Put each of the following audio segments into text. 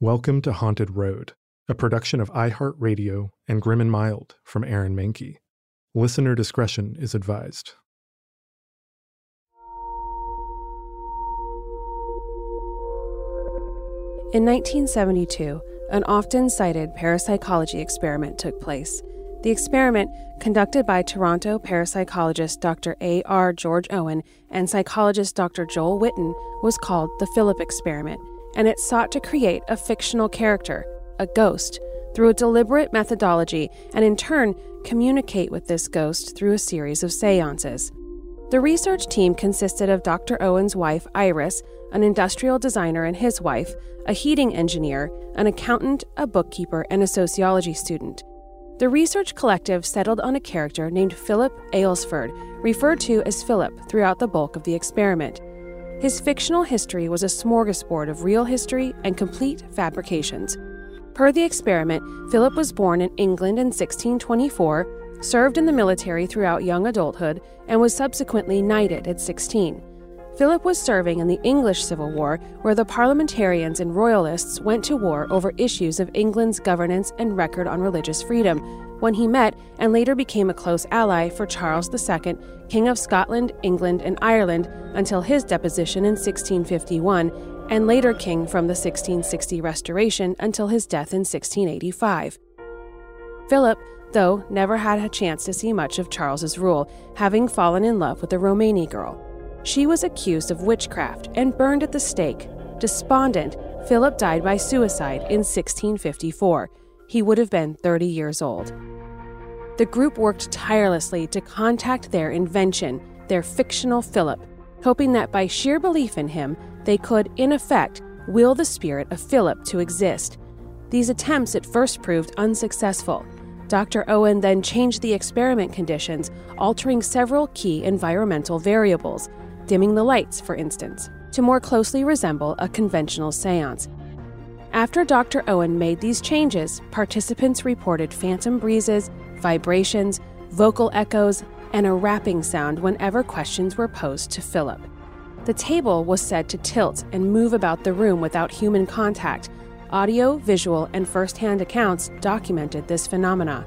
Welcome to Haunted Road, a production of iHeartRadio and Grim and Mild from Aaron Mahnke. Listener discretion is advised. In 1972, an often cited parapsychology experiment took place. The experiment, conducted by Toronto parapsychologist Dr. A. R. George Owen and psychologist Dr. Joel Whitton, was called the Philip Experiment, and it sought to create a fictional character, a ghost, through a deliberate methodology and in turn communicate with this ghost through a series of seances. The research team consisted of Dr. Owen's wife, Iris, an industrial designer, and his wife, a heating engineer, an accountant, a bookkeeper, and a sociology student. The research collective settled on a character named Philip Aylesford, referred to as Philip throughout the bulk of the experiment. His fictional history was a smorgasbord of real history and complete fabrications. Per the experiment, Philip was born in England in 1624, served in the military throughout young adulthood, and was subsequently knighted at 16. Philip was serving in the English Civil War, where the parliamentarians and royalists went to war over issues of England's governance and record on religious freedom, when he met and later became a close ally for Charles II, King of Scotland, England, and Ireland, until his deposition in 1651, and later king from the 1660 Restoration until his death in 1685. Philip, though, never had a chance to see much of Charles's rule, having fallen in love with a Romani girl. She was accused of witchcraft and burned at the stake. Despondent, Philip died by suicide in 1654. He would have been 30 years old. The group worked tirelessly to contact their invention, their fictional Philip, hoping that by sheer belief in him, they could, in effect, will the spirit of Philip to exist. These attempts at first proved unsuccessful. Dr. Owen then changed the experiment conditions, altering several key environmental variables, dimming the lights, for instance, to more closely resemble a conventional seance. After Dr. Owen made these changes, participants reported phantom breezes, vibrations, vocal echoes, and a rapping sound whenever questions were posed to Philip. The table was said to tilt and move about the room without human contact. Audio, visual, and first hand accounts documented this phenomena.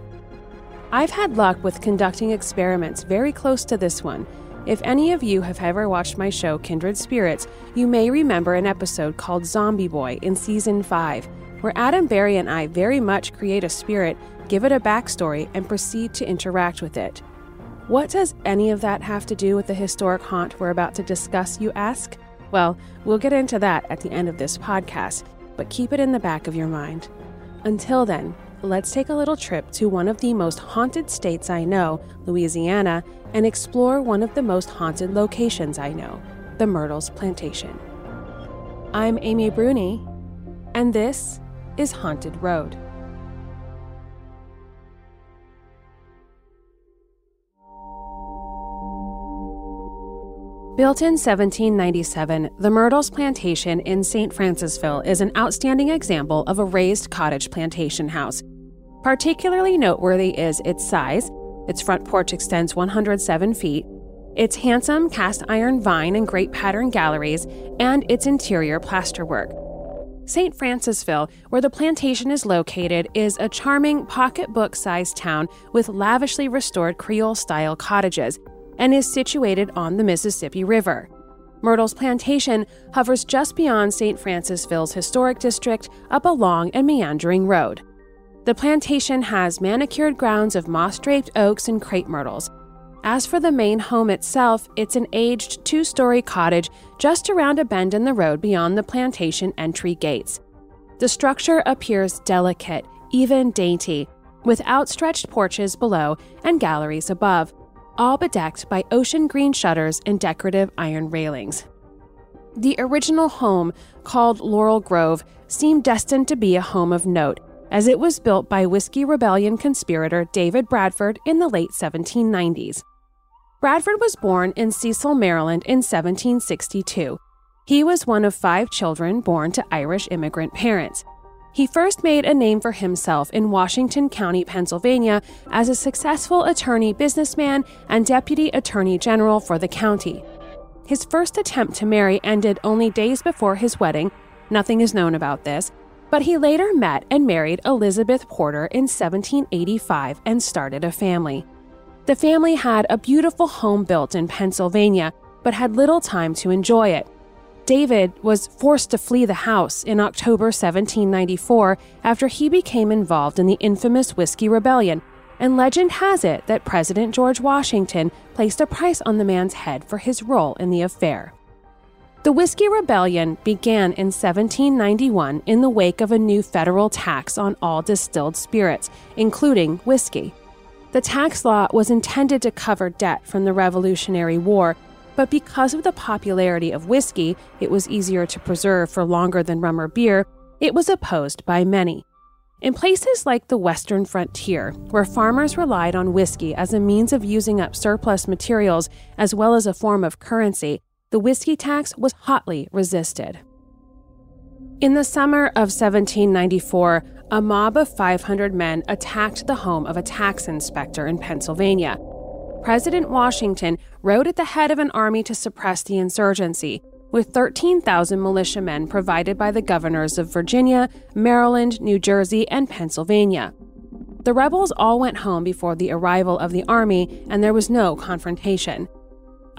I've had luck with conducting experiments very close to this one, if any of you have ever watched my show Kindred Spirits, you may remember an episode called Zombie Boy in season 5, where Adam Berry and I very much create a spirit, give it a backstory, and proceed to interact with it. What does any of that have to do with the historic haunt we're about to discuss, you ask? Well, we'll get into that at the end of this podcast, but keep it in the back of your mind. Until then, let's take a little trip to one of the most haunted states I know, Louisiana, and explore one of the most haunted locations I know, the Myrtles Plantation. I'm Amy Bruni, and this is Haunted Road. Built in 1797, the Myrtles Plantation in St. Francisville is an outstanding example of a raised cottage plantation house. Particularly noteworthy is its size, its front porch extends 107 feet. Its handsome cast iron vine and great pattern galleries, and its interior plasterwork. St. Francisville, where the plantation is located, is a charming pocketbook sized town with lavishly restored Creole style cottages and is situated on the Mississippi River. Myrtle's plantation hovers just beyond St. Francisville's historic district up a long and meandering road. The plantation has manicured grounds of moss draped oaks and crepe myrtles. As for the main home itself, it's an aged two story cottage just around a bend in the road beyond the plantation entry gates. The structure appears delicate, even dainty, with outstretched porches below and galleries above all bedecked by ocean green shutters and decorative iron railings. The original home, called Laurel Grove, seemed destined to be a home of note, as it was built by Whiskey Rebellion conspirator David Bradford in the late 1790s. Bradford was born in Cecil, Maryland in 1762. He was one of five children born to Irish immigrant parents. He first made a name for himself in Washington County, Pennsylvania, as a successful attorney businessman and deputy attorney general for the county. His first attempt to marry ended only days before his wedding. Nothing is known about this, but he later met and married Elizabeth Porter in 1785 and started a family. The family had a beautiful home built in Pennsylvania, but had little time to enjoy it. David was forced to flee the house in October 1794 after he became involved in the infamous Whiskey Rebellion, and legend has it that President George Washington placed a price on the man's head for his role in the affair. The Whiskey Rebellion began in 1791 in the wake of a new federal tax on all distilled spirits, including whiskey. The tax law was intended to cover debt from the Revolutionary War but because of the popularity of whiskey, it was easier to preserve for longer than rum or beer, it was opposed by many. In places like the western frontier, where farmers relied on whiskey as a means of using up surplus materials as well as a form of currency, the whiskey tax was hotly resisted. In the summer of 1794, a mob of 500 men attacked the home of a tax inspector in Pennsylvania. President Washington rode at the head of an army to suppress the insurgency, with 13,000 militiamen provided by the governors of Virginia, Maryland, New Jersey, and Pennsylvania. The rebels all went home before the arrival of the army, and there was no confrontation.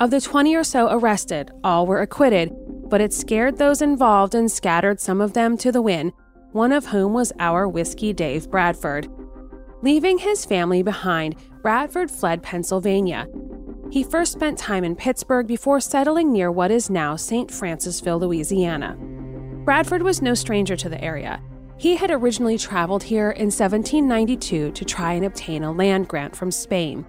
Of the 20 or so arrested, all were acquitted, but it scared those involved and scattered some of them to the wind, one of whom was our Whiskey Dave Bradford. Leaving his family behind, Bradford fled Pennsylvania. He first spent time in Pittsburgh before settling near what is now St. Francisville, Louisiana. Bradford was no stranger to the area. He had originally traveled here in 1792 to try and obtain a land grant from Spain.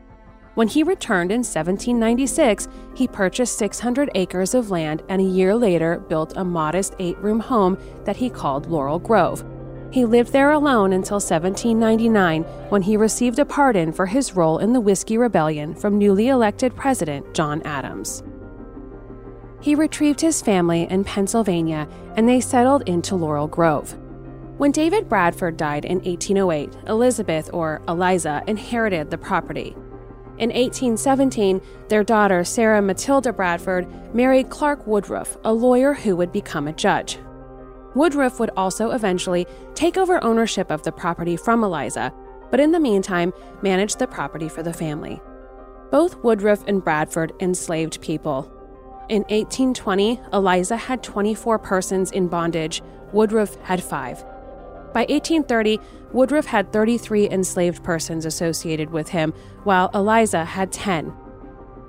When he returned in 1796, he purchased 600 acres of land and a year later built a modest eight room home that he called Laurel Grove. He lived there alone until 1799 when he received a pardon for his role in the Whiskey Rebellion from newly elected President John Adams. He retrieved his family in Pennsylvania and they settled into Laurel Grove. When David Bradford died in 1808, Elizabeth, or Eliza, inherited the property. In 1817, their daughter, Sarah Matilda Bradford, married Clark Woodruff, a lawyer who would become a judge. Woodruff would also eventually take over ownership of the property from Eliza, but in the meantime, managed the property for the family. Both Woodruff and Bradford enslaved people. In 1820, Eliza had 24 persons in bondage, Woodruff had five. By 1830, Woodruff had 33 enslaved persons associated with him, while Eliza had 10.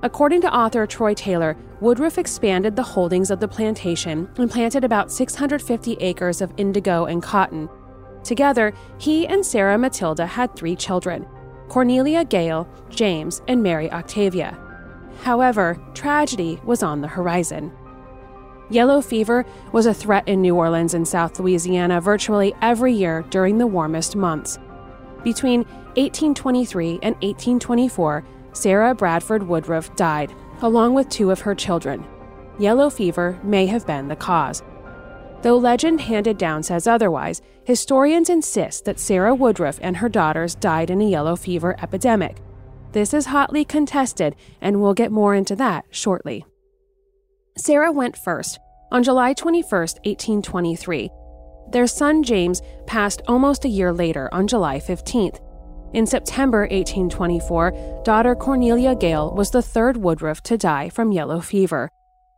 According to author Troy Taylor, Woodruff expanded the holdings of the plantation and planted about 650 acres of indigo and cotton. Together, he and Sarah Matilda had three children Cornelia Gale, James, and Mary Octavia. However, tragedy was on the horizon. Yellow fever was a threat in New Orleans and South Louisiana virtually every year during the warmest months. Between 1823 and 1824, Sarah Bradford Woodruff died, along with two of her children. Yellow fever may have been the cause. Though legend handed down says otherwise, historians insist that Sarah Woodruff and her daughters died in a yellow fever epidemic. This is hotly contested, and we'll get more into that shortly. Sarah went first on July 21, 1823. Their son James passed almost a year later on July 15th. In September 1824, daughter Cornelia Gale was the third Woodruff to die from yellow fever.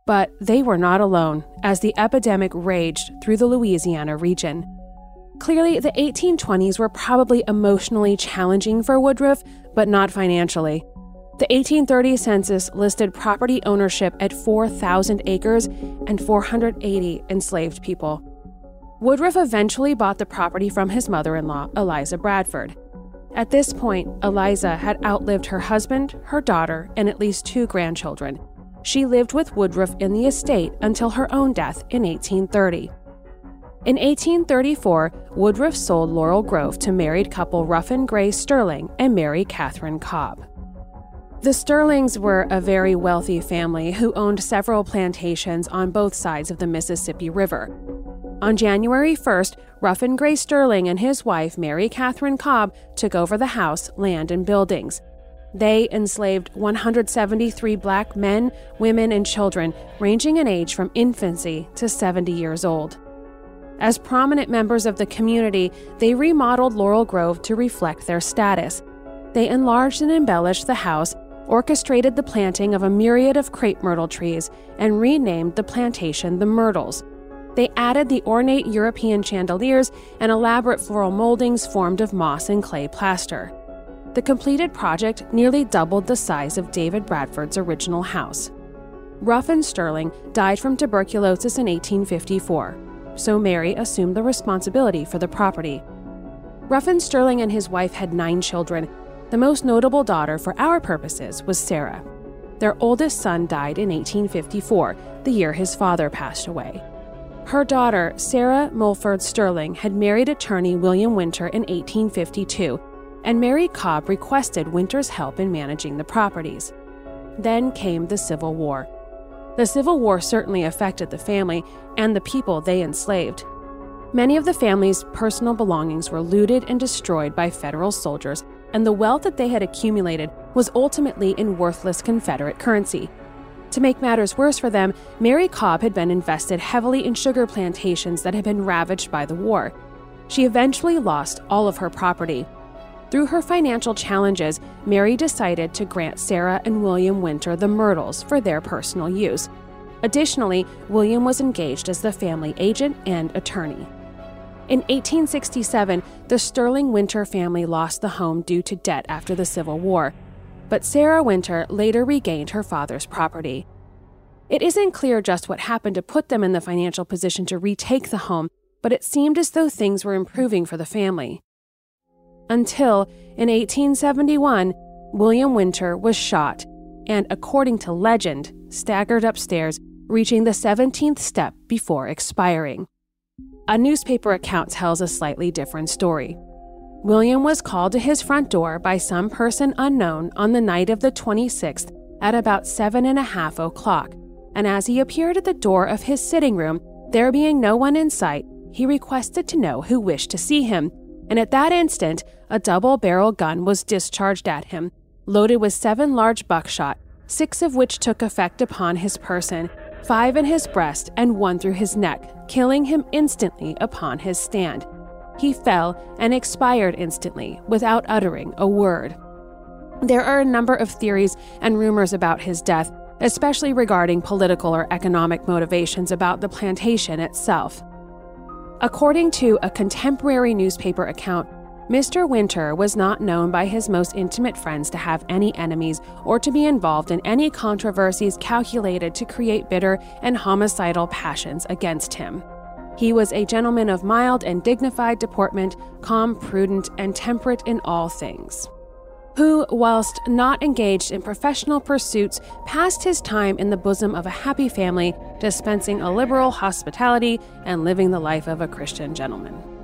But they were not alone, as the epidemic raged through the Louisiana region. Clearly, the 1820s were probably emotionally challenging for Woodruff, but not financially. The 1830 census listed property ownership at 4,000 acres and 480 enslaved people. Woodruff eventually bought the property from his mother in law, Eliza Bradford. At this point, Eliza had outlived her husband, her daughter, and at least two grandchildren. She lived with Woodruff in the estate until her own death in 1830. In 1834, Woodruff sold Laurel Grove to married couple Ruffin Gray Sterling and Mary Catherine Cobb. The Sterlings were a very wealthy family who owned several plantations on both sides of the Mississippi River. On January 1st, Ruffin Gray Sterling and his wife, Mary Catherine Cobb, took over the house, land, and buildings. They enslaved 173 black men, women, and children, ranging in age from infancy to 70 years old. As prominent members of the community, they remodeled Laurel Grove to reflect their status. They enlarged and embellished the house orchestrated the planting of a myriad of crepe myrtle trees, and renamed the plantation the Myrtles. They added the ornate European chandeliers and elaborate floral moldings formed of moss and clay plaster. The completed project nearly doubled the size of David Bradford's original house. Ruffin Sterling died from tuberculosis in 1854, so Mary assumed the responsibility for the property. Ruffin Sterling and his wife had nine children, the most notable daughter for our purposes was Sarah. Their oldest son died in 1854, the year his father passed away. Her daughter, Sarah Mulford Sterling, had married attorney William Winter in 1852, and Mary Cobb requested Winter's help in managing the properties. Then came the Civil War. The Civil War certainly affected the family and the people they enslaved. Many of the family's personal belongings were looted and destroyed by federal soldiers and the wealth that they had accumulated was ultimately in worthless Confederate currency. To make matters worse for them, Mary Cobb had been invested heavily in sugar plantations that had been ravaged by the war. She eventually lost all of her property. Through her financial challenges, Mary decided to grant Sarah and William Winter the Myrtles for their personal use. Additionally, William was engaged as the family agent and attorney. In 1867, the Sterling Winter family lost the home due to debt after the Civil War, but Sarah Winter later regained her father's property. It isn't clear just what happened to put them in the financial position to retake the home, but it seemed as though things were improving for the family. Until, in 1871, William Winter was shot and, according to legend, staggered upstairs, reaching the 17th step before expiring. A newspaper account tells a slightly different story. William was called to his front door by some person unknown on the night of the 26th at about seven and a half o'clock, and as he appeared at the door of his sitting room, there being no one in sight, he requested to know who wished to see him, and at that instant, a double barrel gun was discharged at him, loaded with seven large buckshot, six of which took effect upon his person, five in his breast and one through his neck, killing him instantly upon his stand. He fell and expired instantly without uttering a word. There are a number of theories and rumors about his death, especially regarding political or economic motivations about the plantation itself. According to a contemporary newspaper account, Mr. Winter was not known by his most intimate friends to have any enemies or to be involved in any controversies calculated to create bitter and homicidal passions against him. He was a gentleman of mild and dignified deportment, calm, prudent, and temperate in all things. Who, whilst not engaged in professional pursuits, passed his time in the bosom of a happy family, dispensing a liberal hospitality and living the life of a Christian gentleman.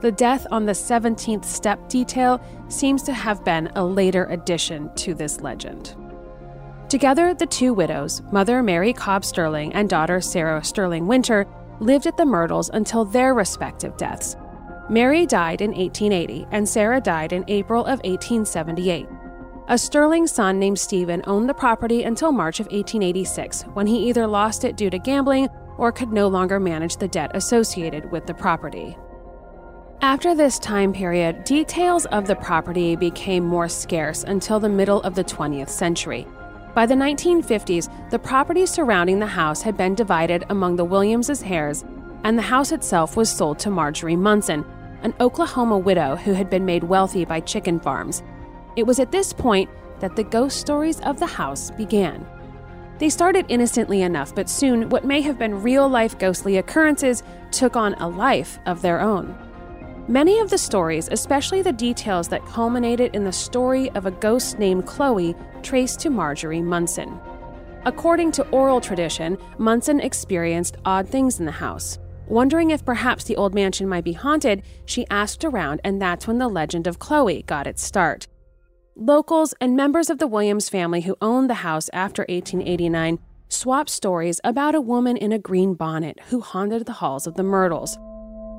The death on the 17th step detail seems to have been a later addition to this legend. Together, the two widows, Mother Mary Cobb Sterling and daughter Sarah Sterling Winter, lived at the Myrtles until their respective deaths. Mary died in 1880 and Sarah died in April of 1878. A Sterling son named Stephen owned the property until March of 1886, when he either lost it due to gambling or could no longer manage the debt associated with the property. After this time period, details of the property became more scarce until the middle of the 20th century. By the 1950s, the property surrounding the house had been divided among the Williamses' heirs, and the house itself was sold to Marjorie Munson, an Oklahoma widow who had been made wealthy by chicken farms. It was at this point that the ghost stories of the house began. They started innocently enough, but soon what may have been real life ghostly occurrences took on a life of their own. Many of the stories, especially the details that culminated in the story of a ghost named Chloe, trace to Marjorie Munson. According to oral tradition, Munson experienced odd things in the house. Wondering if perhaps the old mansion might be haunted, she asked around, and that's when the legend of Chloe got its start. Locals and members of the Williams family who owned the house after 1889 swapped stories about a woman in a green bonnet who haunted the halls of the Myrtles.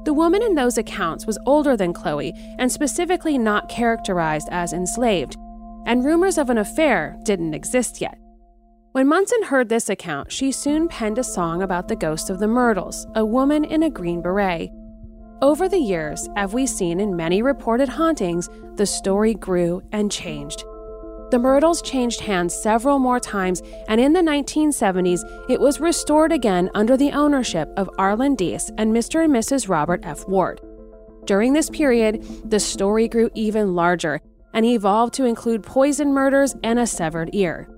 The woman in those accounts was older than Chloe and specifically not characterized as enslaved, and rumors of an affair didn't exist yet. When Munson heard this account, she soon penned a song about the ghost of the Myrtles, a woman in a green beret. Over the years, as we've seen in many reported hauntings, the story grew and changed. The Myrtles changed hands several more times, and in the 1970s, it was restored again under the ownership of Arlen Deese and Mr. and Mrs. Robert F. Ward. During this period, the story grew even larger and evolved to include poison murders and a severed ear.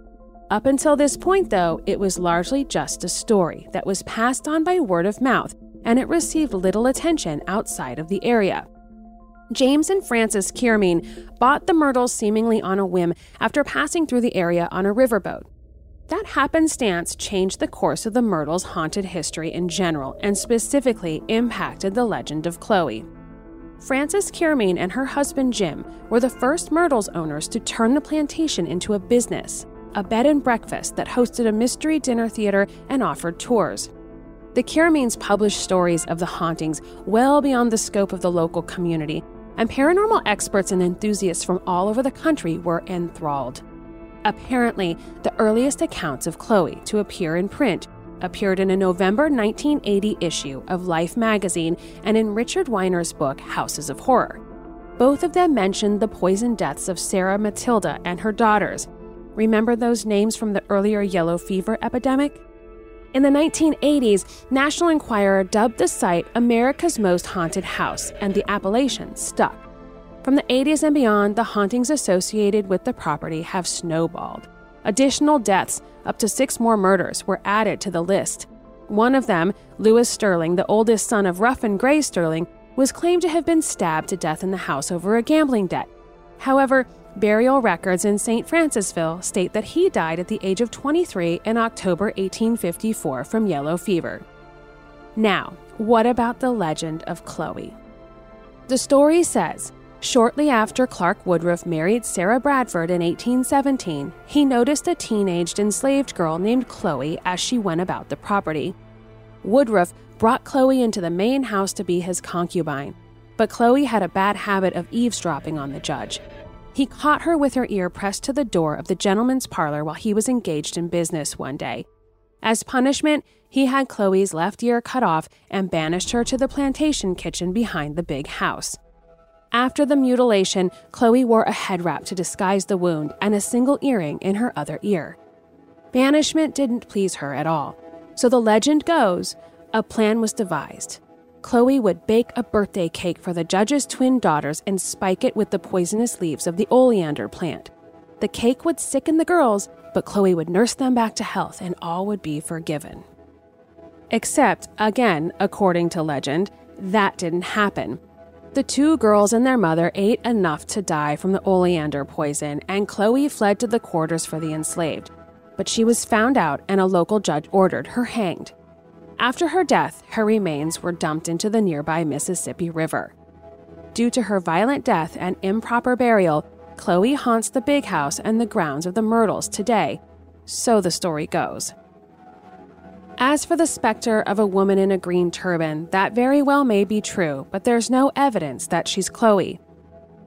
Up until this point, though, it was largely just a story that was passed on by word of mouth and it received little attention outside of the area. James and Frances Kermeen bought the Myrtles seemingly on a whim after passing through the area on a riverboat. That happenstance changed the course of the Myrtles' haunted history in general and specifically impacted the legend of Chloe. Frances Kermeen and her husband Jim were the first Myrtles owners to turn the plantation into a business, a bed and breakfast that hosted a mystery dinner theater and offered tours. The Kermeens published stories of the hauntings well beyond the scope of the local community, and paranormal experts and enthusiasts from all over the country were enthralled. Apparently, the earliest accounts of Chloe to appear in print appeared in a November 1980 issue of Life magazine and in Richard Winer's book Houses of Horror. Both of them mentioned the poison deaths of Sarah Matilda and her daughters. Remember those names from the earlier yellow fever epidemic? In the 1980s, National Enquirer dubbed the site America's Most Haunted House, and the appellation stuck. From the 80s and beyond, the hauntings associated with the property have snowballed. Additional deaths, up to six more murders, were added to the list. One of them, Lewis Sterling, the oldest son of Ruffin Gray Sterling, was claimed to have been stabbed to death in the house over a gambling debt. However, Burial records in St. Francisville state that he died at the age of 23 in October 1854 from yellow fever. Now, what about the legend of Chloe? The story says shortly after Clark Woodruff married Sarah Bradford in 1817, he noticed a teenaged enslaved girl named Chloe as she went about the property. Woodruff brought Chloe into the main house to be his concubine, but Chloe had a bad habit of eavesdropping on the judge. He caught her with her ear pressed to the door of the gentleman's parlor while he was engaged in business one day. As punishment, he had Chloe's left ear cut off and banished her to the plantation kitchen behind the big house. After the mutilation, Chloe wore a head wrap to disguise the wound and a single earring in her other ear. Banishment didn't please her at all, so the legend goes a plan was devised. Chloe would bake a birthday cake for the judge's twin daughters and spike it with the poisonous leaves of the oleander plant. The cake would sicken the girls, but Chloe would nurse them back to health and all would be forgiven. Except, again, according to legend, that didn't happen. The two girls and their mother ate enough to die from the oleander poison, and Chloe fled to the quarters for the enslaved. But she was found out, and a local judge ordered her hanged. After her death, her remains were dumped into the nearby Mississippi River. Due to her violent death and improper burial, Chloe haunts the big house and the grounds of the Myrtles today. So the story goes. As for the specter of a woman in a green turban, that very well may be true, but there's no evidence that she's Chloe.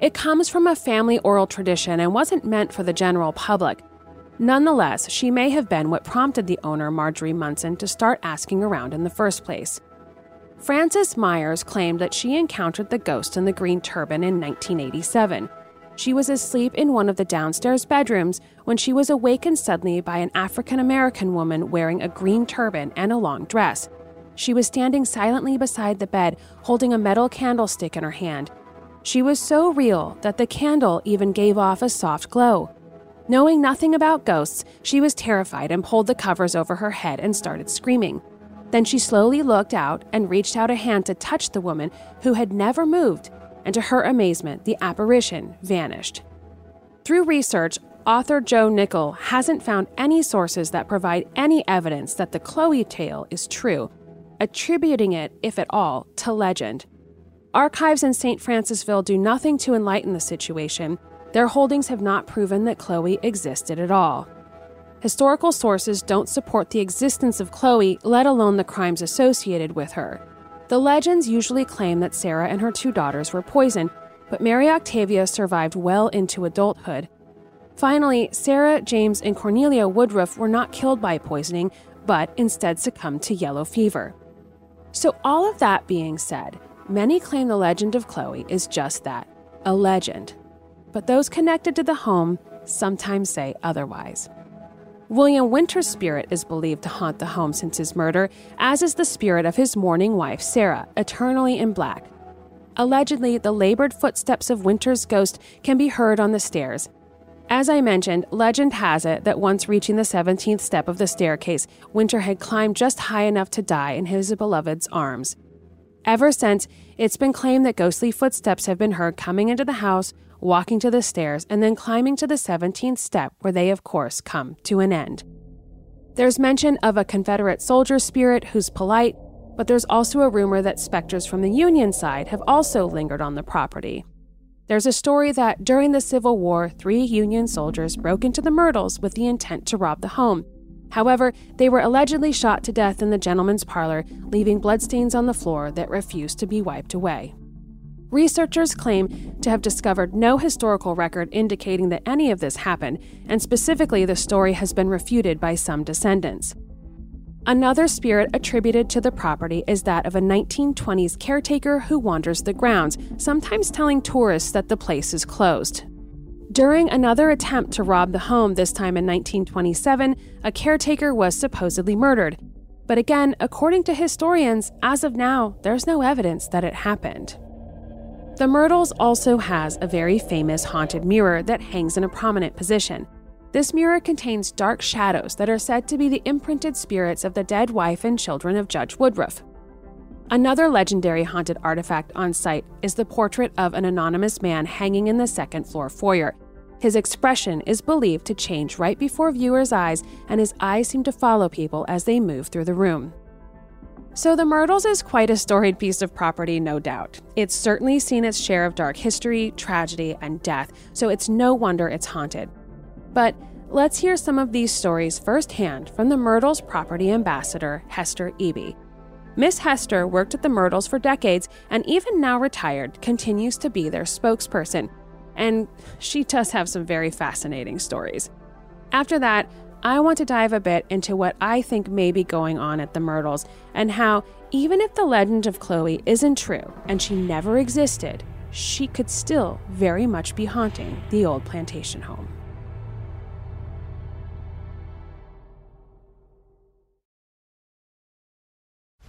It comes from a family oral tradition and wasn't meant for the general public, Nonetheless, she may have been what prompted the owner, Marjorie Munson, to start asking around in the first place. Frances Myers claimed that she encountered the ghost in the green turban in 1987. She was asleep in one of the downstairs bedrooms when she was awakened suddenly by an African American woman wearing a green turban and a long dress. She was standing silently beside the bed, holding a metal candlestick in her hand. She was so real that the candle even gave off a soft glow. Knowing nothing about ghosts, she was terrified and pulled the covers over her head and started screaming. Then she slowly looked out and reached out a hand to touch the woman who had never moved, and to her amazement, the apparition vanished. Through research, author Joe Nickell hasn't found any sources that provide any evidence that the Chloe tale is true, attributing it, if at all, to legend. Archives in St. Francisville do nothing to enlighten the situation. Their holdings have not proven that Chloe existed at all. Historical sources don't support the existence of Chloe, let alone the crimes associated with her. The legends usually claim that Sarah and her two daughters were poisoned, but Mary Octavia survived well into adulthood. Finally, Sarah, James, and Cornelia Woodruff were not killed by poisoning, but instead succumbed to yellow fever. So, all of that being said, many claim the legend of Chloe is just that a legend. But those connected to the home sometimes say otherwise. William Winter's spirit is believed to haunt the home since his murder, as is the spirit of his mourning wife, Sarah, eternally in black. Allegedly, the labored footsteps of Winter's ghost can be heard on the stairs. As I mentioned, legend has it that once reaching the 17th step of the staircase, Winter had climbed just high enough to die in his beloved's arms. Ever since, it's been claimed that ghostly footsteps have been heard coming into the house, walking to the stairs, and then climbing to the 17th step, where they, of course, come to an end. There's mention of a Confederate soldier spirit who's polite, but there's also a rumor that specters from the Union side have also lingered on the property. There's a story that during the Civil War, three Union soldiers broke into the Myrtles with the intent to rob the home. However, they were allegedly shot to death in the gentleman's parlor, leaving bloodstains on the floor that refused to be wiped away. Researchers claim to have discovered no historical record indicating that any of this happened, and specifically, the story has been refuted by some descendants. Another spirit attributed to the property is that of a 1920s caretaker who wanders the grounds, sometimes telling tourists that the place is closed. During another attempt to rob the home, this time in 1927, a caretaker was supposedly murdered. But again, according to historians, as of now, there's no evidence that it happened. The Myrtles also has a very famous haunted mirror that hangs in a prominent position. This mirror contains dark shadows that are said to be the imprinted spirits of the dead wife and children of Judge Woodruff. Another legendary haunted artifact on site is the portrait of an anonymous man hanging in the second floor foyer. His expression is believed to change right before viewers' eyes, and his eyes seem to follow people as they move through the room. So, the Myrtles is quite a storied piece of property, no doubt. It's certainly seen its share of dark history, tragedy, and death, so it's no wonder it's haunted. But let's hear some of these stories firsthand from the Myrtles property ambassador, Hester Eby. Miss Hester worked at the Myrtles for decades and even now retired, continues to be their spokesperson. And she does have some very fascinating stories. After that, I want to dive a bit into what I think may be going on at the Myrtles and how, even if the legend of Chloe isn't true and she never existed, she could still very much be haunting the old plantation home.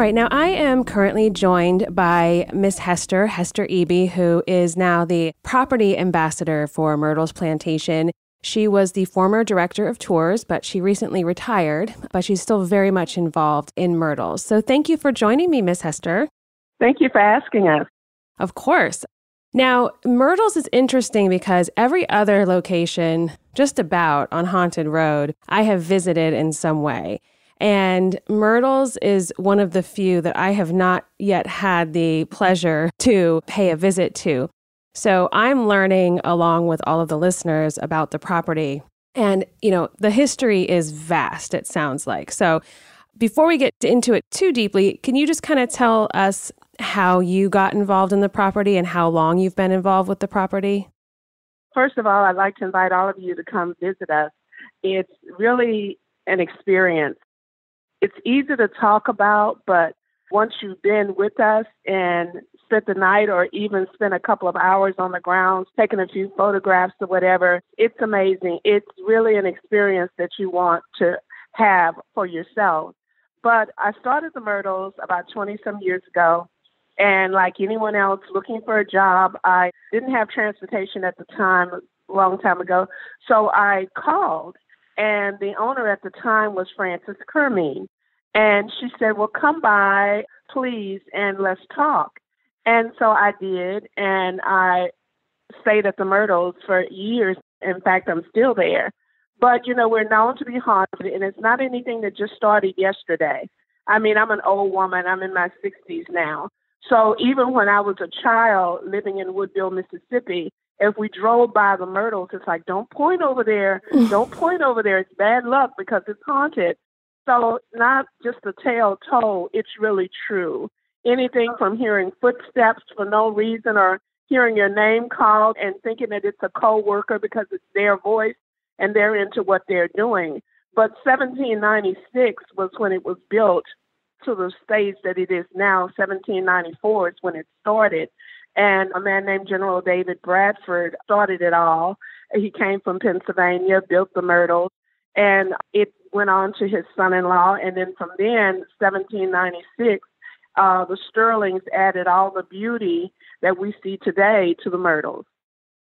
Right, now I am currently joined by Miss Hester, Hester Eby, who is now the property ambassador for Myrtles Plantation. She was the former director of tours, but she recently retired, but she's still very much involved in Myrtles. So thank you for joining me, Miss Hester. Thank you for asking us. Of course. Now, Myrtles is interesting because every other location, just about on Haunted Road, I have visited in some way. And Myrtles is one of the few that I have not yet had the pleasure to pay a visit to. So I'm learning along with all of the listeners about the property. And, you know, the history is vast, it sounds like. So before we get into it too deeply, can you just kind of tell us how you got involved in the property and how long you've been involved with the property? First of all, I'd like to invite all of you to come visit us. It's really an experience it's easy to talk about, but once you've been with us and spent the night or even spent a couple of hours on the grounds, taking a few photographs or whatever, it's amazing. It's really an experience that you want to have for yourself. But I started the Myrtles about 20 some years ago. And like anyone else looking for a job, I didn't have transportation at the time, a long time ago. So I called and the owner at the time was Frances Kermeen. And she said, Well, come by, please, and let's talk. And so I did, and I stayed at the Myrtles for years. In fact, I'm still there. But, you know, we're known to be haunted, and it's not anything that just started yesterday. I mean, I'm an old woman, I'm in my 60s now. So even when I was a child living in Woodville, Mississippi, if we drove by the Myrtles, it's like, don't point over there. Don't point over there. It's bad luck because it's haunted. So, not just a tale told, it's really true. Anything from hearing footsteps for no reason or hearing your name called and thinking that it's a coworker because it's their voice and they're into what they're doing. But 1796 was when it was built to the stage that it is now. 1794 is when it started. And a man named General David Bradford started it all. He came from Pennsylvania, built the Myrtle, and it went on to his son-in-law. And then from then, 1796, uh, the Sterlings added all the beauty that we see today to the Myrtles.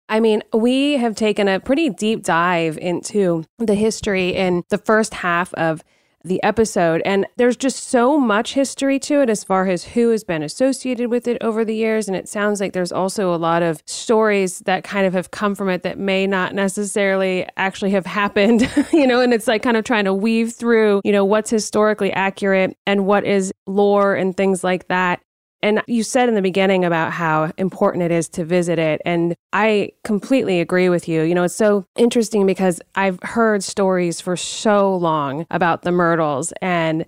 I mean, we have taken a pretty deep dive into the history in the first half of the episode. And there's just so much history to it as far as who has been associated with it over the years. And it sounds like there's also a lot of stories that kind of have come from it that may not necessarily actually have happened, you know, and it's like kind of trying to weave through, you know, what's historically accurate and what is lore and things like that. And you said in the beginning about how important it is to visit it. And I completely agree with you. You know, it's so interesting because I've heard stories for so long about the Myrtles and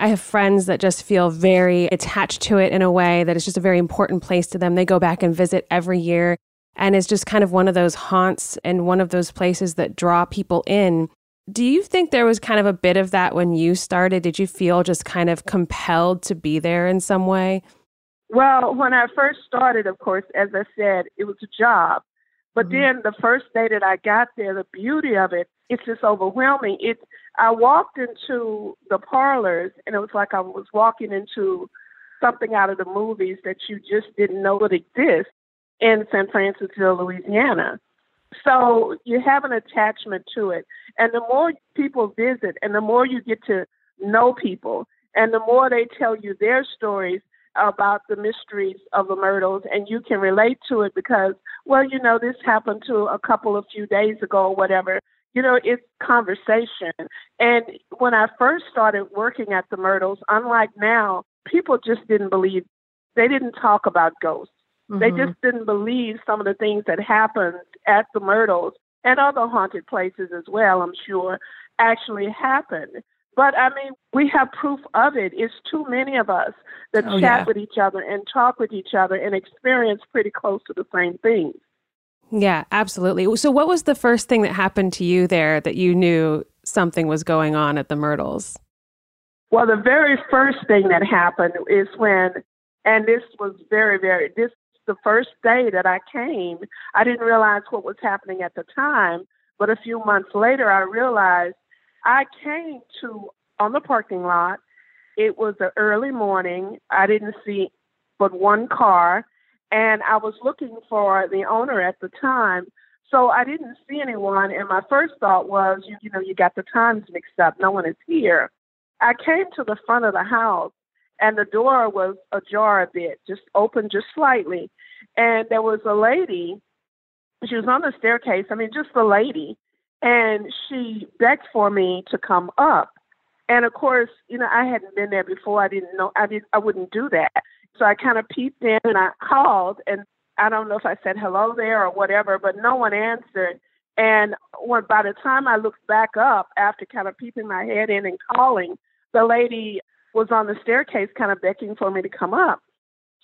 I have friends that just feel very attached to it in a way that it's just a very important place to them. They go back and visit every year. And it's just kind of one of those haunts and one of those places that draw people in. Do you think there was kind of a bit of that when you started? Did you feel just kind of compelled to be there in some way? Well, when I first started, of course, as I said, it was a job. But mm-hmm. then the first day that I got there, the beauty of it, it's just overwhelming. It I walked into the parlors and it was like I was walking into something out of the movies that you just didn't know would exist in San Francisco, Louisiana. So you have an attachment to it. And the more people visit and the more you get to know people and the more they tell you their stories, about the mysteries of the Myrtles, and you can relate to it because, well, you know, this happened to a couple of few days ago or whatever. You know, it's conversation. And when I first started working at the Myrtles, unlike now, people just didn't believe, they didn't talk about ghosts. Mm-hmm. They just didn't believe some of the things that happened at the Myrtles and other haunted places as well, I'm sure, actually happened. But I mean, we have proof of it. It's too many of us that oh, chat yeah. with each other and talk with each other and experience pretty close to the same things. Yeah, absolutely. So, what was the first thing that happened to you there that you knew something was going on at the Myrtles? Well, the very first thing that happened is when, and this was very, very, this the first day that I came. I didn't realize what was happening at the time, but a few months later, I realized I came to on the parking lot. It was the early morning. I didn't see but one car, and I was looking for the owner at the time. So I didn't see anyone, and my first thought was, you, you know, you got the times mixed up. No one is here. I came to the front of the house, and the door was ajar a bit, just open just slightly, and there was a lady. She was on the staircase. I mean, just a lady, and she begged for me to come up. And of course, you know, I hadn't been there before. I didn't know I did I wouldn't do that. So I kind of peeped in and I called and I don't know if I said hello there or whatever, but no one answered. And when by the time I looked back up after kind of peeping my head in and calling, the lady was on the staircase kind of begging for me to come up.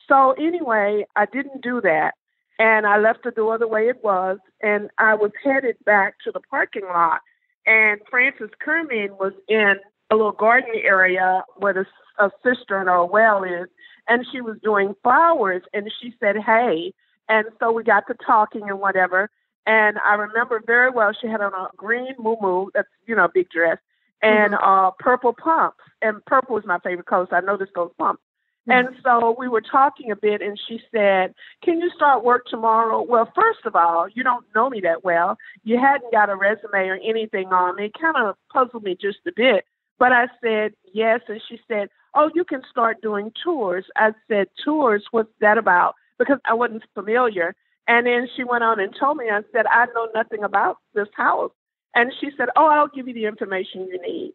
So anyway, I didn't do that. And I left the door the way it was, and I was headed back to the parking lot. And Frances Kermeen was in a little garden area where the, a cistern or a well is, and she was doing flowers. And she said, "Hey," and so we got to talking and whatever. And I remember very well she had on a green muumuu, that's you know a big dress, and Mm-hmm. uh purple pumps. And purple is my favorite color, so I noticed those pumps. And so we were talking a bit, and she said, Can you start work tomorrow? Well, first of all, you don't know me that well. You hadn't got a resume or anything on me. It kind of puzzled me just a bit. But I said, Yes. And she said, Oh, you can start doing tours. I said, Tours? What's that about? Because I wasn't familiar. And then she went on and told me, I said, I know nothing about this house. And she said, Oh, I'll give you the information you need.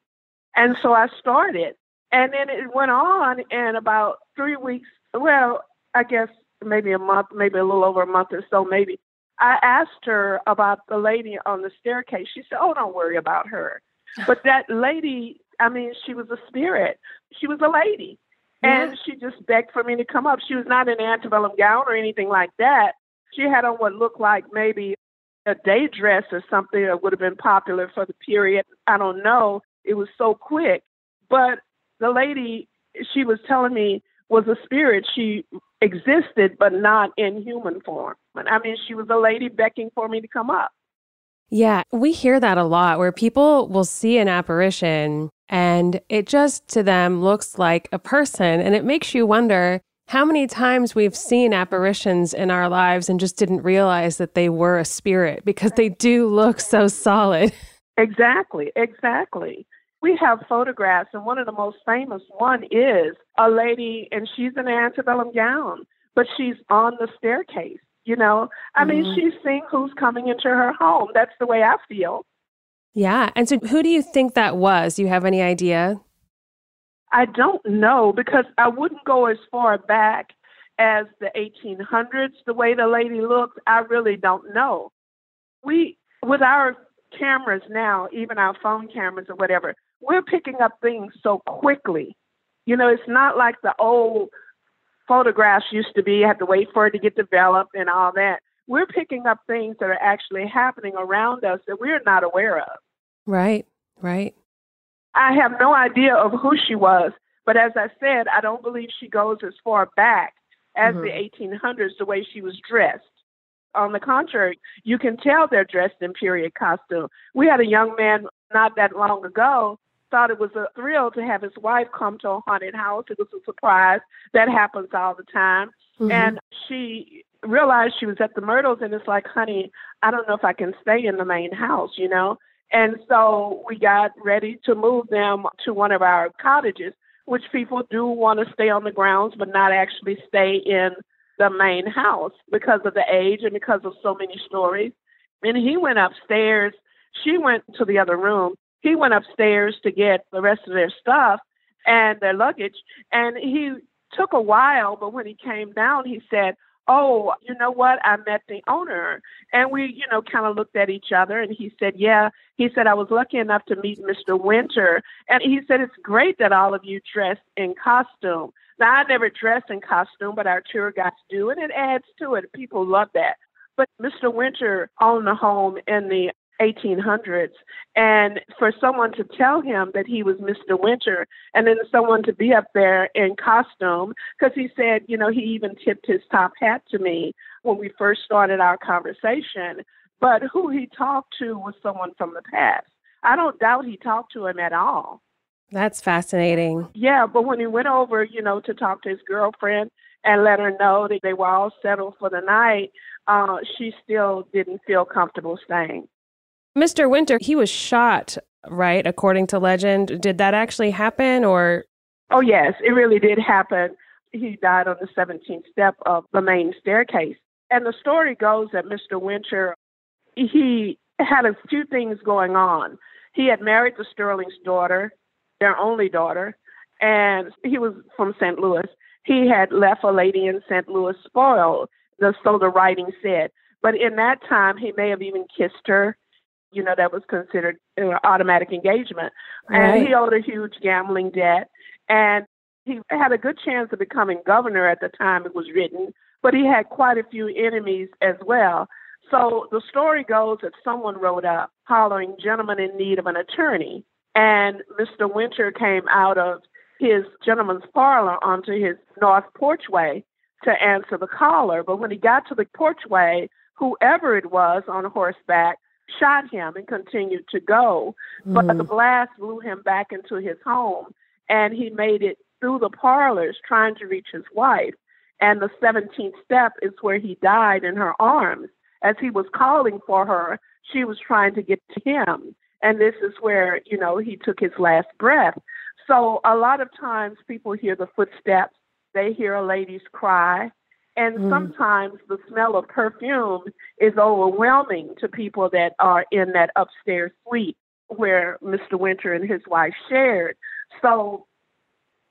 And so I started. And then it went on, and about three weeks, well, I guess maybe a month, maybe a little over a month or so, maybe, I asked her about the lady on the staircase. She said, Oh, don't worry about her. But that lady, I mean, she was a spirit. She was a lady. And she just begged for me to come up. She was not in an antebellum gown or anything like that. She had on what looked like maybe a day dress or something that would have been popular for the period. I don't know. It was so quick. But the lady she was telling me was a spirit. She existed, but not in human form. I mean, she was a lady begging for me to come up. Yeah, we hear that a lot where people will see an apparition and it just to them looks like a person. And it makes you wonder how many times we've seen apparitions in our lives and just didn't realize that they were a spirit because they do look so solid. Exactly, exactly. We have photographs, and one of the most famous one is a lady, and she's in an antebellum gown, but she's on the staircase. You know, I mean, Mhm. she's seeing who's coming into her home. That's the way I feel. Yeah. And so who do you think that was? Do you have any idea? I don't know because I wouldn't go as far back as the 1800s. The way the lady looked, I really don't know. We, with our cameras now, even our phone cameras or whatever, we're picking up things so quickly. You know, it's not like the old photographs used to be. You had to wait for it to get developed and all that. We're picking up things that are actually happening around us that we're not aware of. Right. Right. I have no idea of who she was, but as I said, I don't believe she goes as far back as Mhm. the 1800s the way she was dressed. On the contrary, you can tell they're dressed in period costume. We had a young man not that long ago thought it was a thrill to have his wife come to a haunted house. It was a surprise. That happens all the time. Mhm. And she realized she was at the Myrtles, and it's like, honey, I don't know if I can stay in the main house, you know? And so we got ready to move them to one of our cottages, which people do want to stay on the grounds, but not actually stay in the main house because of the age and because of so many stories. And he went upstairs. She went to the other room. He went upstairs to get the rest of their stuff and their luggage. And he took a while, but when he came down, he said, oh, you know what? I met the owner. And we, you know, kind of looked at each other and he said, yeah. He said, I was lucky enough to meet Mr. Winter. And he said, it's great that all of you dress in costume. Now, I never dress in costume, but our tour guides do, and it adds to it. People love that. But Mr. Winter owned a home in the 1800s. And for someone to tell him that he was Mr. Winter and then someone to be up there in costume, because he said, you know, he even tipped his top hat to me when we first started our conversation. But who he talked to was someone from the past. I don't doubt he talked to him at all. That's fascinating. Yeah, but when he went over, you know, to talk to his girlfriend and let her know that they were all settled for the night, uh, she still didn't feel comfortable staying. Mr. Winter, he was shot, right? According to legend. Did that actually happen or? Oh, yes, it really did happen. He died on the 17th step of the main staircase. And the story goes that Mr. Winter, he had a few things going on. He had married the Stirling's daughter, their only daughter, and he was from St. Louis. He had left a lady in St. Louis spoiled, so the writing said. But in that time, he may have even kissed her you know, that was considered uh, automatic engagement. Right. And he owed a huge gambling debt. And he had a good chance of becoming governor at the time it was written, but he had quite a few enemies as well. So the story goes that someone wrote up hollering, gentleman in need of an attorney. And Mr. Winter came out of his gentleman's parlor onto his north porchway to answer the caller. But when he got to the porchway, whoever it was on horseback shot him and continued to go. Mm. But the mm. blast blew him back into his home, and he made it through the parlors trying to reach his wife. And the 17th step is where he died in her arms. As he was calling for her, she was trying to get to him. And this is where, you know, he took his last breath. So a lot of times people hear the footsteps, they hear a lady's cry, and mm. sometimes the smell of perfume is overwhelming to people that are in that upstairs suite where Mr. Winter and his wife shared. So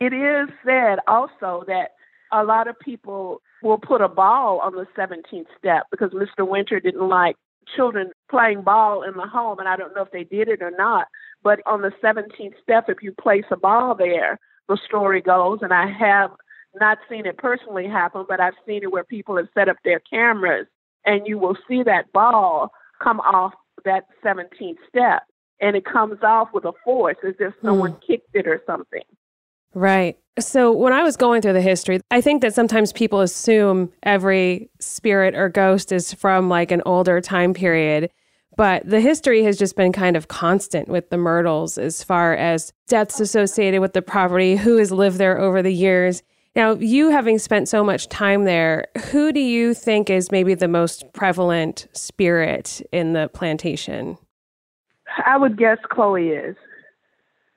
it is said also that a lot of people will put a ball on the 17th step because Mr. Winter didn't like children playing ball in the home, and I don't know if they did it or not. But on the 17th step, if you place a ball there, the story goes, and I have not seen it personally happen, but I've seen it where people have set up their cameras and you will see that ball come off that 17th step and it comes off with a force as if someone mm. kicked it or something. Right. So when I was going through the history, I think that sometimes people assume every spirit or ghost is from like an older time period. But the history has just been kind of constant with the Myrtles as far as deaths associated with the property, who has lived there over the years. Now, you having spent so much time there, who do you think is maybe the most prevalent spirit in the plantation? I would guess Chloe is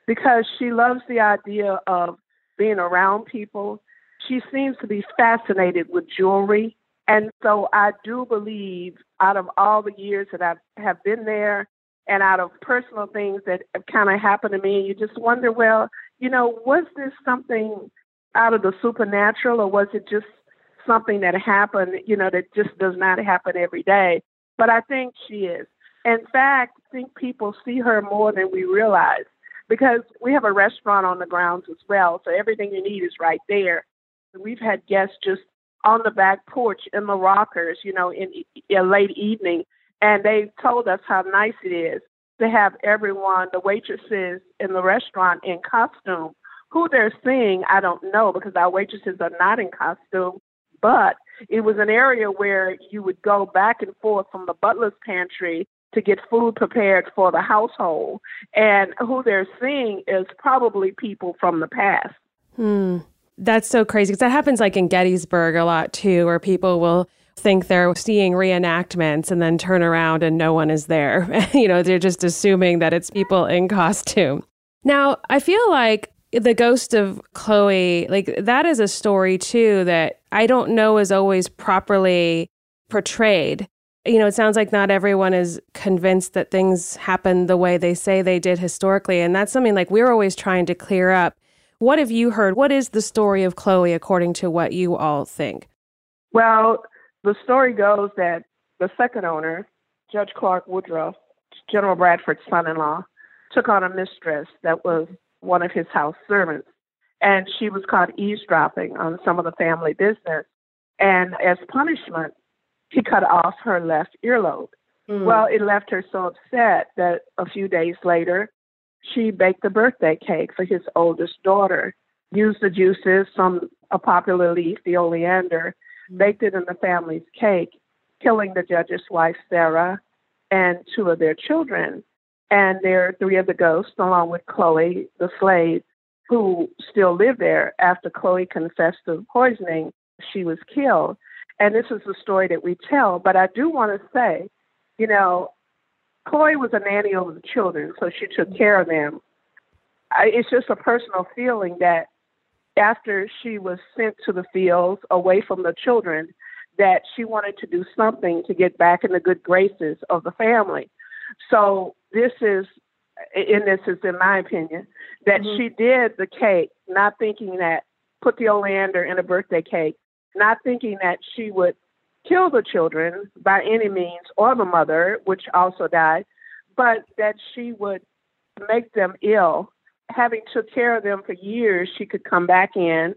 because she loves the idea of being around people. She seems to be fascinated with jewelry. And so I do believe out of all the years that I have been there and out of personal things that have kind of happened to me, you just wonder, well, you know, was this something out of the supernatural, or was it just something that happened, you know, that just does not happen every day? But I think she is. In fact, I think people see her more than we realize because we have a restaurant on the grounds as well. So everything you need is right there. We've had guests just on the back porch in the rockers, you know, in a late evening, and they've told us how nice it is to have everyone, the waitresses in the restaurant in costume who they're seeing, I don't know because our waitresses are not in costume. But it was an area where you would go back and forth from the butler's pantry to get food prepared for the household. And who they're seeing is probably people from the past. Hmm. That's so crazy because that happens like in Gettysburg a lot too, where people will think they're seeing reenactments and then turn around and no one is there. you know, they're just assuming that it's people in costume. Now, I feel like the ghost of Chloe, like that is a story too that I don't know is always properly portrayed. You know, it sounds like not everyone is convinced that things happen the way they say they did historically. And that's something like we're always trying to clear up. What have you heard? What is the story of Chloe according to what you all think? Well, the story goes that the second owner, Judge Clark Woodruff, General Bradford's son in law, took on a mistress that was one of his house servants. And she was caught eavesdropping on some of the family business. And as punishment, he cut off her left earlobe. Mm. Well, it left her so upset that a few days later, she baked a birthday cake for his oldest daughter, used the juices from a popular leaf, the oleander, mm. baked it in the family's cake, killing the judge's wife, Sarah, and two of their children. And there are three of the ghosts, along with Chloe, the slave, who still live there after Chloe confessed to poisoning. She was killed. And this is the story that we tell. But I do want to say, you know, Chloe was a nanny over the children, so she took care of them. I, it's just a personal feeling that after she was sent to the fields away from the children, that she wanted to do something to get back in the good graces of the family. So this is, in this is in my opinion, that mm-hmm. she did the cake, not thinking that put the oleander in a birthday cake, not thinking that she would kill the children by any means or the mother, which also died, but that she would make them ill. Having took care of them for years, she could come back in,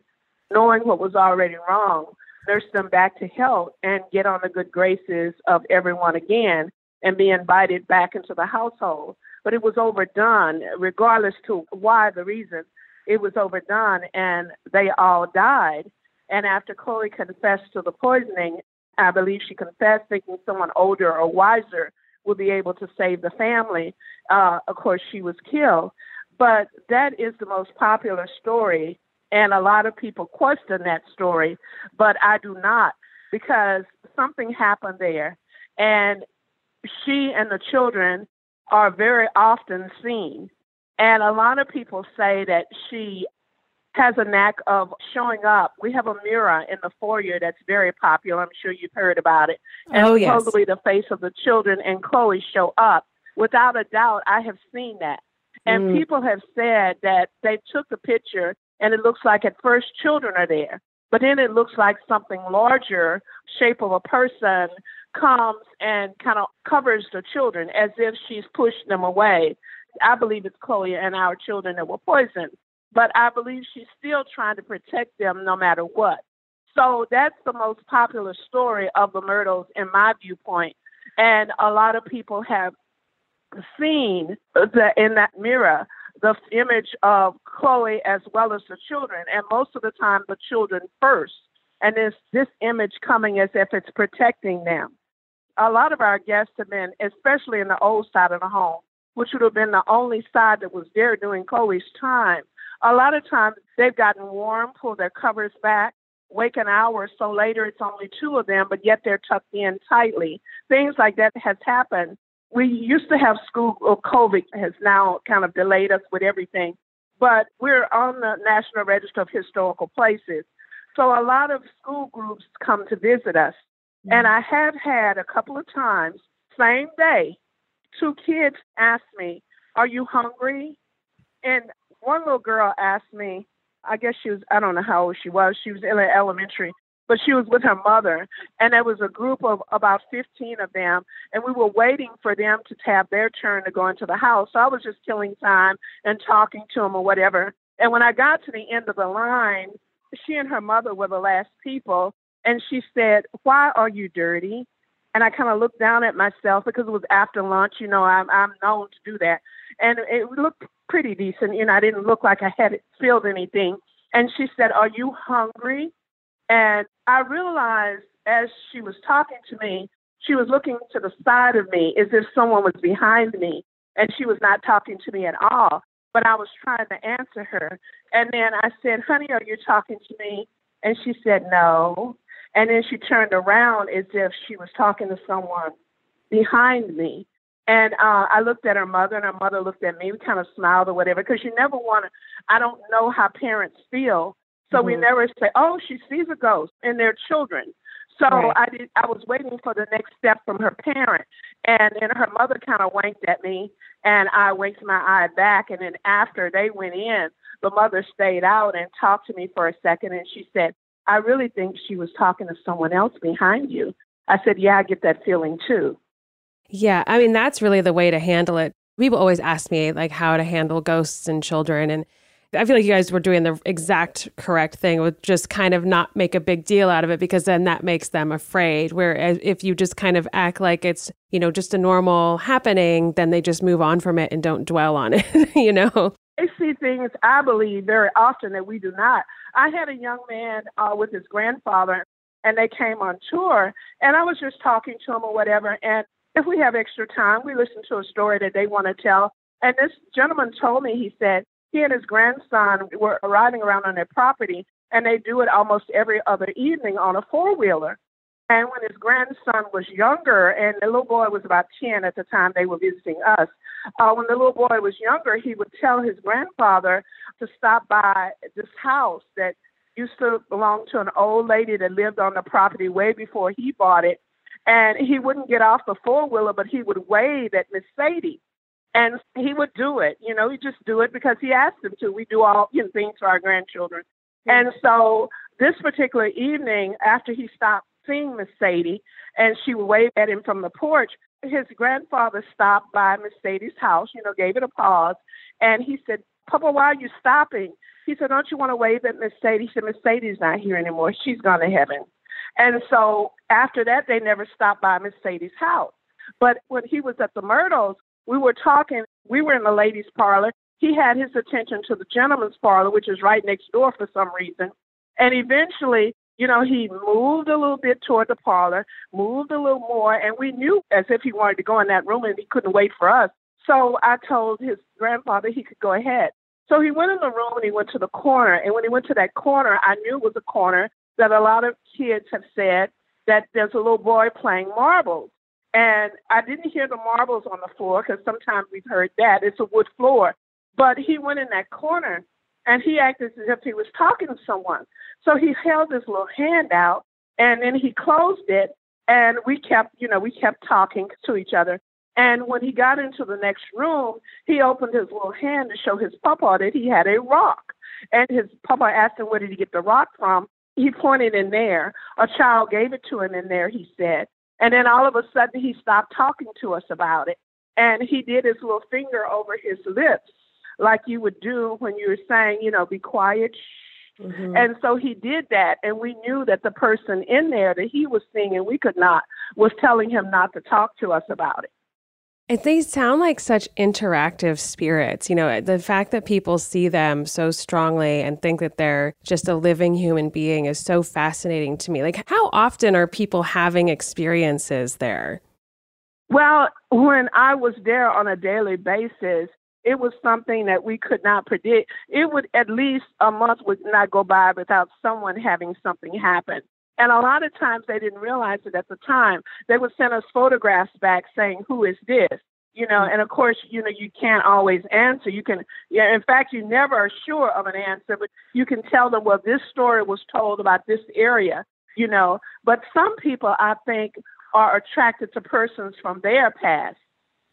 knowing what was already wrong, nurse them back to health and get on the good graces of everyone again and be invited back into the household. But it was overdone, regardless to why the reason. It was overdone, and they all died. And after Chloe confessed to the poisoning, I believe she confessed, thinking someone older or wiser would be able to save the family. Uh, of course, she was killed. But that is the most popular story and a lot of people question that story, but I do not because something happened there. And she and the children are very often seen. And a lot of people say that she has a knack of showing up. We have a mirror in the foyer that's very popular. I'm sure you've heard about it. And oh, yes. supposedly the face of the children and Chloe show up. Without a doubt, I have seen that. And mm. people have said that they took the picture and it looks like at first children are there, but then it looks like something larger, shape of a person, comes and kind of covers the children as if she's pushed them away. I believe it's Chloe and our children that were poisoned, but I believe she's still trying to protect them no matter what. So that's the most popular story of the Myrtles in my viewpoint. And a lot of people have seen the, in that mirror the image of Chloe as well as the children, and most of the time the children first. And it's this image coming as if it's protecting them. A lot of our guests have been, especially in the old side of the home, which would have been the only side that was there during Chloe's time. A lot of times they've gotten warm, pulled their covers back, wake an hour or so later, it's only two of them, but yet they're tucked in tightly. Things like that has happened we used to have school, or COVID has now kind of delayed us with everything, but we're on the National Register of Historical Places. So a lot of school groups come to visit us. Mm-hmm. And I have had a couple of times, same day, two kids asked me, Are you hungry? And one little girl asked me, I guess she was, I don't know how old she was. She was in elementary but she was with her mother, and there was a group of about 15 of them, and we were waiting for them to have their turn to go into the house. So I was just killing time and talking to them or whatever. And when I got to the end of the line, she and her mother were the last people, and she said, "Why are you dirty?" And I kind of looked down at myself because it was after lunch. You know, I'm I'm known to do that, and it looked pretty decent. You know, I didn't look like I had spilled anything. And she said, "Are you hungry?" And I realized as she was talking to me, she was looking to the side of me as if someone was behind me, and she was not talking to me at all. But I was trying to answer her. And then I said, Honey, are you talking to me? And she said, No. And then she turned around as if she was talking to someone behind me. And uh, I looked at her mother, and her mother looked at me. We kind of smiled or whatever, because you never want to. I don't know how parents feel so mm-hmm. we never say, "Oh, she sees a ghost," in their children. So right. I did. I was waiting for the next step from her parent, and then her mother kind of winked at me, and I winked my eye back. And then after they went in, the mother stayed out and talked to me for a second, and she said, I really think she was talking to someone else behind you. I said, Yeah, I get that feeling too. Yeah, I mean, that's really the way to handle it. People always ask me, like, how to handle ghosts and children. And I feel like you guys were doing the exact correct thing with just kind of not make a big deal out of it because then that makes them afraid. Whereas if you just kind of act like it's, you know, just a normal happening, then they just move on from it and don't dwell on it, you know? They see things, I believe, very often that we do not. I had a young man uh, with his grandfather, and they came on tour, and I was just talking to him or whatever. And if we have extra time, we listen to a story that they want to tell. And this gentleman told me, he said, he and his grandson were riding around on their property, and they do it almost every other evening on a four wheeler. And when his grandson was younger, and the little boy was about 10 at the time they were visiting us, uh, when the little boy was younger, he would tell his grandfather to stop by this house that used to belong to an old lady that lived on the property way before he bought it. And he wouldn't get off the four wheeler, but he would wave at Miss Sadie and he would do it. You know, he just do it because he asked him to. We do all you know, things for our grandchildren. And so this particular evening, after he stopped seeing Miss Sadie, and she would wave at him from the porch, his grandfather stopped by Sadie's house. You know, gave it a pause, and he said, "Papa, why are you stopping?" He said, "Don't you want to wave at Sadie?" He said, "Miss Sadie's not here anymore. She's gone to heaven." And so after that, they never stopped by Sadie's house. But when he was at the Myrtles, we were talking, we were in the ladies' parlor. He had his attention to the gentleman's parlor, which is right next door for some reason. And eventually, you know, he moved a little bit toward the parlor, moved a little more, and we knew as if he wanted to go in that room and he couldn't wait for us. So I told his grandfather he could go ahead. So he went in the room and he went to the corner. And when he went to that corner, I knew it was a corner that a lot of kids have said that there's a little boy playing marbles. And I didn't hear the marbles on the floor because sometimes we've heard that. It's a wood floor. But he went in that corner and he acted as if he was talking to someone. So he held his little hand out and then he closed it and we kept, you know, we kept talking to each other. And when he got into the next room, he opened his little hand to show his papa that he had a rock. And his papa asked him, where did he get the rock from? He pointed in there. A child gave it to him in there, he said. And then all of a sudden, he stopped talking to us about it. And he did his little finger over his lips, like you would do when you were saying, you know, be quiet. Mm-hmm. And so he did that. And we knew that the person in there that he was seeing and we could not was telling him not to talk to us about it. And they sound like such interactive spirits. You know, the fact that people see them so strongly and think that they're just a living human being is so fascinating to me. Like, how often are people having experiences there? Well, when I was there on a daily basis, it was something that we could not predict. It would at least a month would not go by without someone having something happen. And a lot of times they didn't realize it at the time. They would send us photographs back saying, Who is this? You know, mm-hmm. and of course, you know, you can't always answer. You can, yeah, in fact, you never are sure of an answer, but you can tell them, well, this story was told about this area, you know. But some people, I think, are attracted to persons from their past.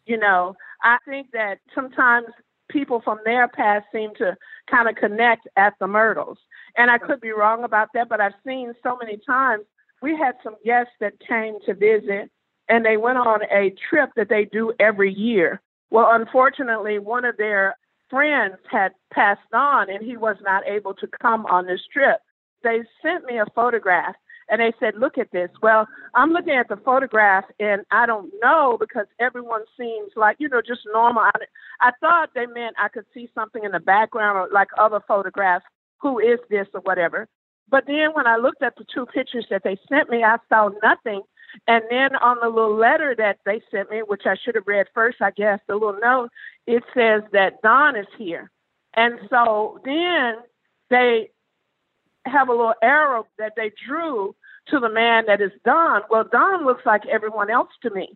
You know, I think that sometimes people from their past seem to kind of connect at the Myrtles. And I could be wrong about that, but I've seen so many times. We had some guests that came to visit and they went on a trip that they do every year. Well, unfortunately, one of their friends had passed on and he was not able to come on this trip. They sent me a photograph and they said, Look at this. Well, I'm looking at the photograph and I don't know because everyone seems like, you know, just normal. I, I thought they meant I could see something in the background or like other photographs. Who is this or whatever? But then when I looked at the two pictures that they sent me, I saw nothing. And then on the little letter that they sent me, which I should have read first, I guess, the little note, it says that Don is here. And so then they have a little arrow that they drew to the man that is Don. Well, Don looks like everyone else to me,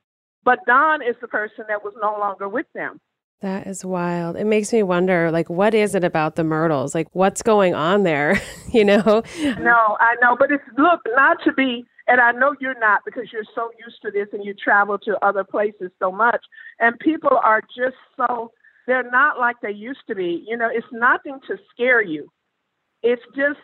but Don is the person that was no longer with them. That is wild. It makes me wonder, like, what is it about the Myrtles? Like, what's going on there? you know? No, I know, but it's look not to be, and I know you're not because you're so used to this and you travel to other places so much, and people are just so they're not like they used to be. You know, it's nothing to scare you. It's just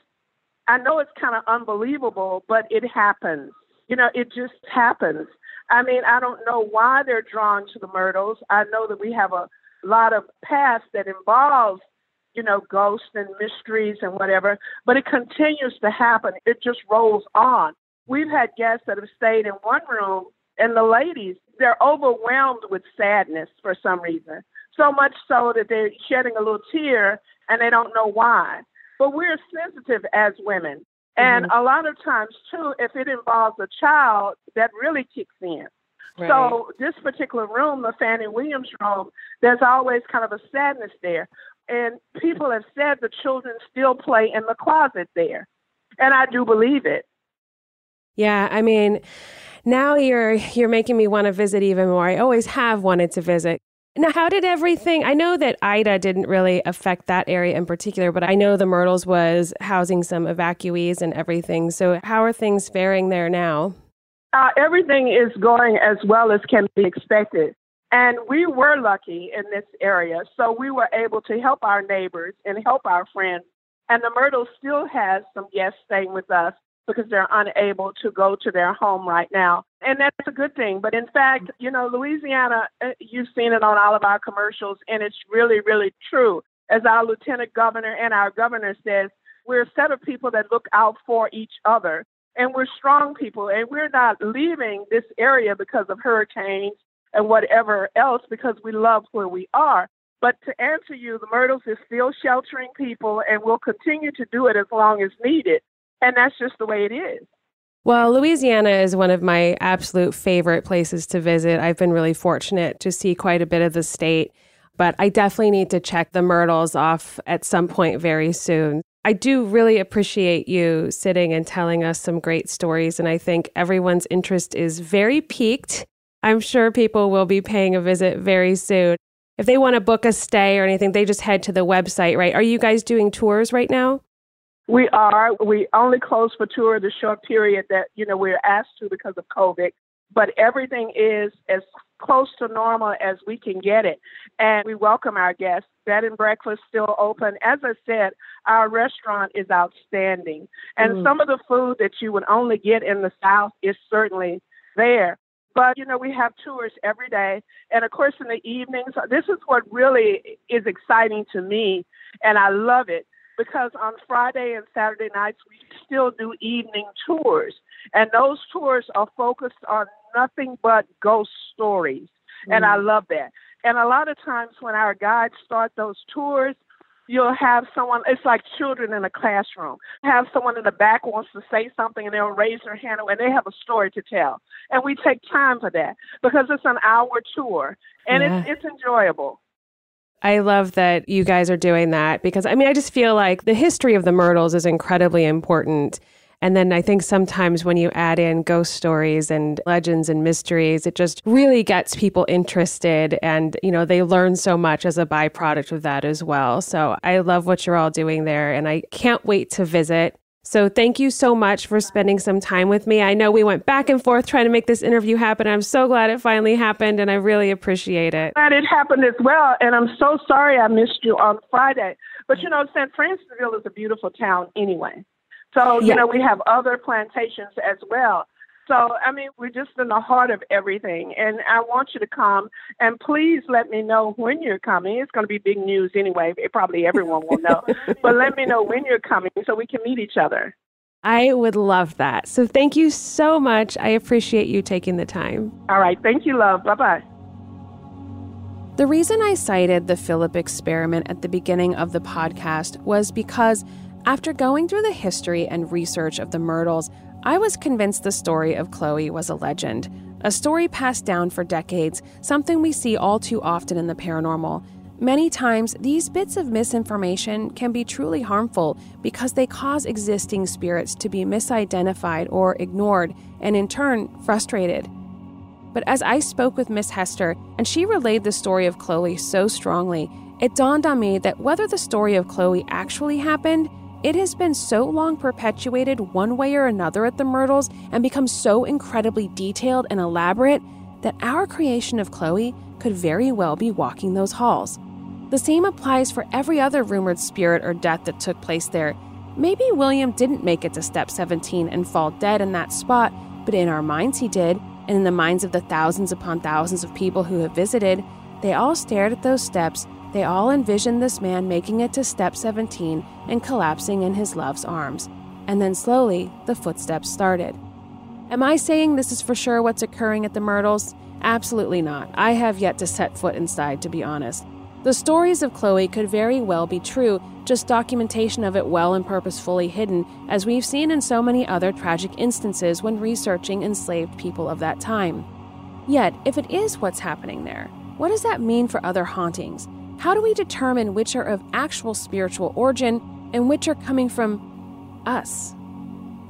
I know it's kind of unbelievable, but it happens. You know, it just happens. I mean, I don't know why they're drawn to the Myrtles. I know that we have a lot of past that involves, you know, ghosts and mysteries and whatever, but it continues to happen. It just rolls on. We've had guests that have stayed in one room, and the ladies, they're overwhelmed with sadness for some reason. So much so that they're shedding a little tear and they don't know why. But we're sensitive as women. And mm-hmm. a lot of times, too, if it involves a child, that really kicks in. Right. So, this particular room, the Fannie Williams room, there's always kind of a sadness there. And people have said the children still play in the closet there. And I do believe it. Yeah, I mean, now you're you're making me want to visit even more. I always have wanted to visit now, how did everything? I know that Ida didn't really affect that area in particular, but I know the Myrtles was housing some evacuees and everything. So, how are things faring there now? Uh, everything is going as well as can be expected. And we were lucky in this area. So, we were able to help our neighbors and help our friends. And the Myrtles still has some guests staying with us because they're unable to go to their home right now. And that's a good thing. But in fact, you know, Louisiana, uh, you've seen it on all of our commercials, and it's really, really true. As our lieutenant governor and our governor says, we're a set of people that look out for each other. And we're strong people, and we're not leaving this area because of hurricanes and whatever else because we love where we are. But to answer you, the Myrtles is still sheltering people and will continue to do it as long as needed. And that's just the way it is. Well, Louisiana is one of my absolute favorite places to visit. I've been really fortunate to see quite a bit of the state, but I definitely need to check the Myrtles off at some point very soon. I do really appreciate you sitting and telling us some great stories, and I think everyone's interest is very piqued. I'm sure people will be paying a visit very soon. If they want to book a stay or anything, they just head to the website, right? Are you guys doing tours right now? We are. We only close for tour the short period that you know we're asked to because of COVID. But everything is as close to normal as we can get it, and we welcome our guests. Bed and breakfast still open. As I said, our restaurant is outstanding, and mm. some of the food that you would only get in the South is certainly there. But you know, we have tours every day, and of course, in the evenings. This is what really is exciting to me, and I love it because on Friday and Saturday nights we still do evening tours, and those tours are focused on nothing but ghost stories, mm. and I mm. love that. And a lot of times when our guides start those tours, you'll have someone it's like children in a classroom have someone in the back wants to say something and they'll raise their hand and they have a story to tell and we take time for that because it's an hour tour and yeah. it's it's enjoyable I love that you guys are doing that because I mean, I just feel like the history of the Myrtles is incredibly important. And then I think sometimes when you add in ghost stories and legends and mysteries, it just really gets people interested and, you know, they learn so much as a byproduct of that as well. So I love what you're all doing there and I can't wait to visit. So thank you so much for spending some time with me. I know we went back and forth trying to make this interview happen. I'm so glad it finally happened and I really appreciate it. Glad it happened as well. And I'm so sorry I missed you on Friday. But you know, St. Francisville is a beautiful town anyway. So, you know, we have other plantations as well. So, I mean, we're just in the heart of everything. And I want you to come. And please let me know when you're coming. It's going to be big news anyway. Probably everyone will know. but let me know when you're coming so we can meet each other. I would love that. So, thank you so much. I appreciate you taking the time. All right. Thank you, love. Bye bye. The reason I cited the Philip experiment at the beginning of the podcast was because after going through the history and research of the Myrtles, I was convinced the story of Chloe was a legend, a story passed down for decades, something we see all too often in the paranormal. Many times, these bits of misinformation can be truly harmful because they cause existing spirits to be misidentified or ignored, and in turn, frustrated. But as I spoke with Miss Hester and she relayed the story of Chloe so strongly, it dawned on me that whether the story of Chloe actually happened it has been so long perpetuated one way or another at the Myrtles and become so incredibly detailed and elaborate that our creation of Chloe could very well be walking those halls. The same applies for every other rumored spirit or death that took place there. Maybe William didn't make it to step 17 and fall dead in that spot, but in our minds he did, and in the minds of the thousands upon thousands of people who have visited, they all stared at those steps. They all envisioned this man making it to step 17 and collapsing in his love's arms. And then slowly, the footsteps started. Am I saying this is for sure what's occurring at the Myrtles? Absolutely not. I have yet to set foot inside, to be honest. The stories of Chloe could very well be true, just documentation of it well and purposefully hidden, as we've seen in so many other tragic instances when researching enslaved people of that time. Yet, if it is what's happening there, what does that mean for other hauntings? How do we determine which are of actual spiritual origin and which are coming from us?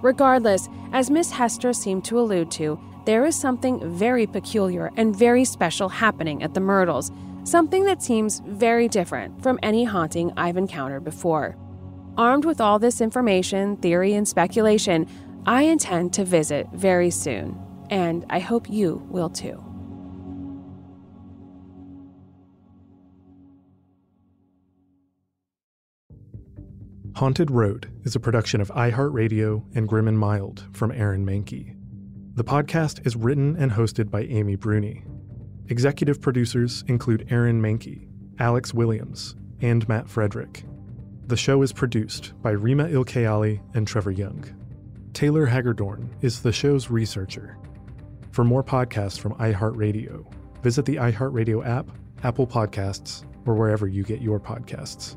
Regardless, as Miss Hester seemed to allude to, there is something very peculiar and very special happening at the Myrtles, something that seems very different from any haunting I've encountered before. Armed with all this information, theory, and speculation, I intend to visit very soon, and I hope you will too. Haunted Road is a production of iHeartRadio and Grim and Mild from Aaron Mahnke. The podcast is written and hosted by Amy Bruni. Executive producers include Aaron Mahnke, Alex Williams, and Matt Frederick. The show is produced by Rima Ilkayali and Trevor Young. Taylor Hagerdorn is the show's researcher. For more podcasts from iHeartRadio, visit the iHeartRadio app, Apple Podcasts, or wherever you get your podcasts.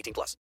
18 plus.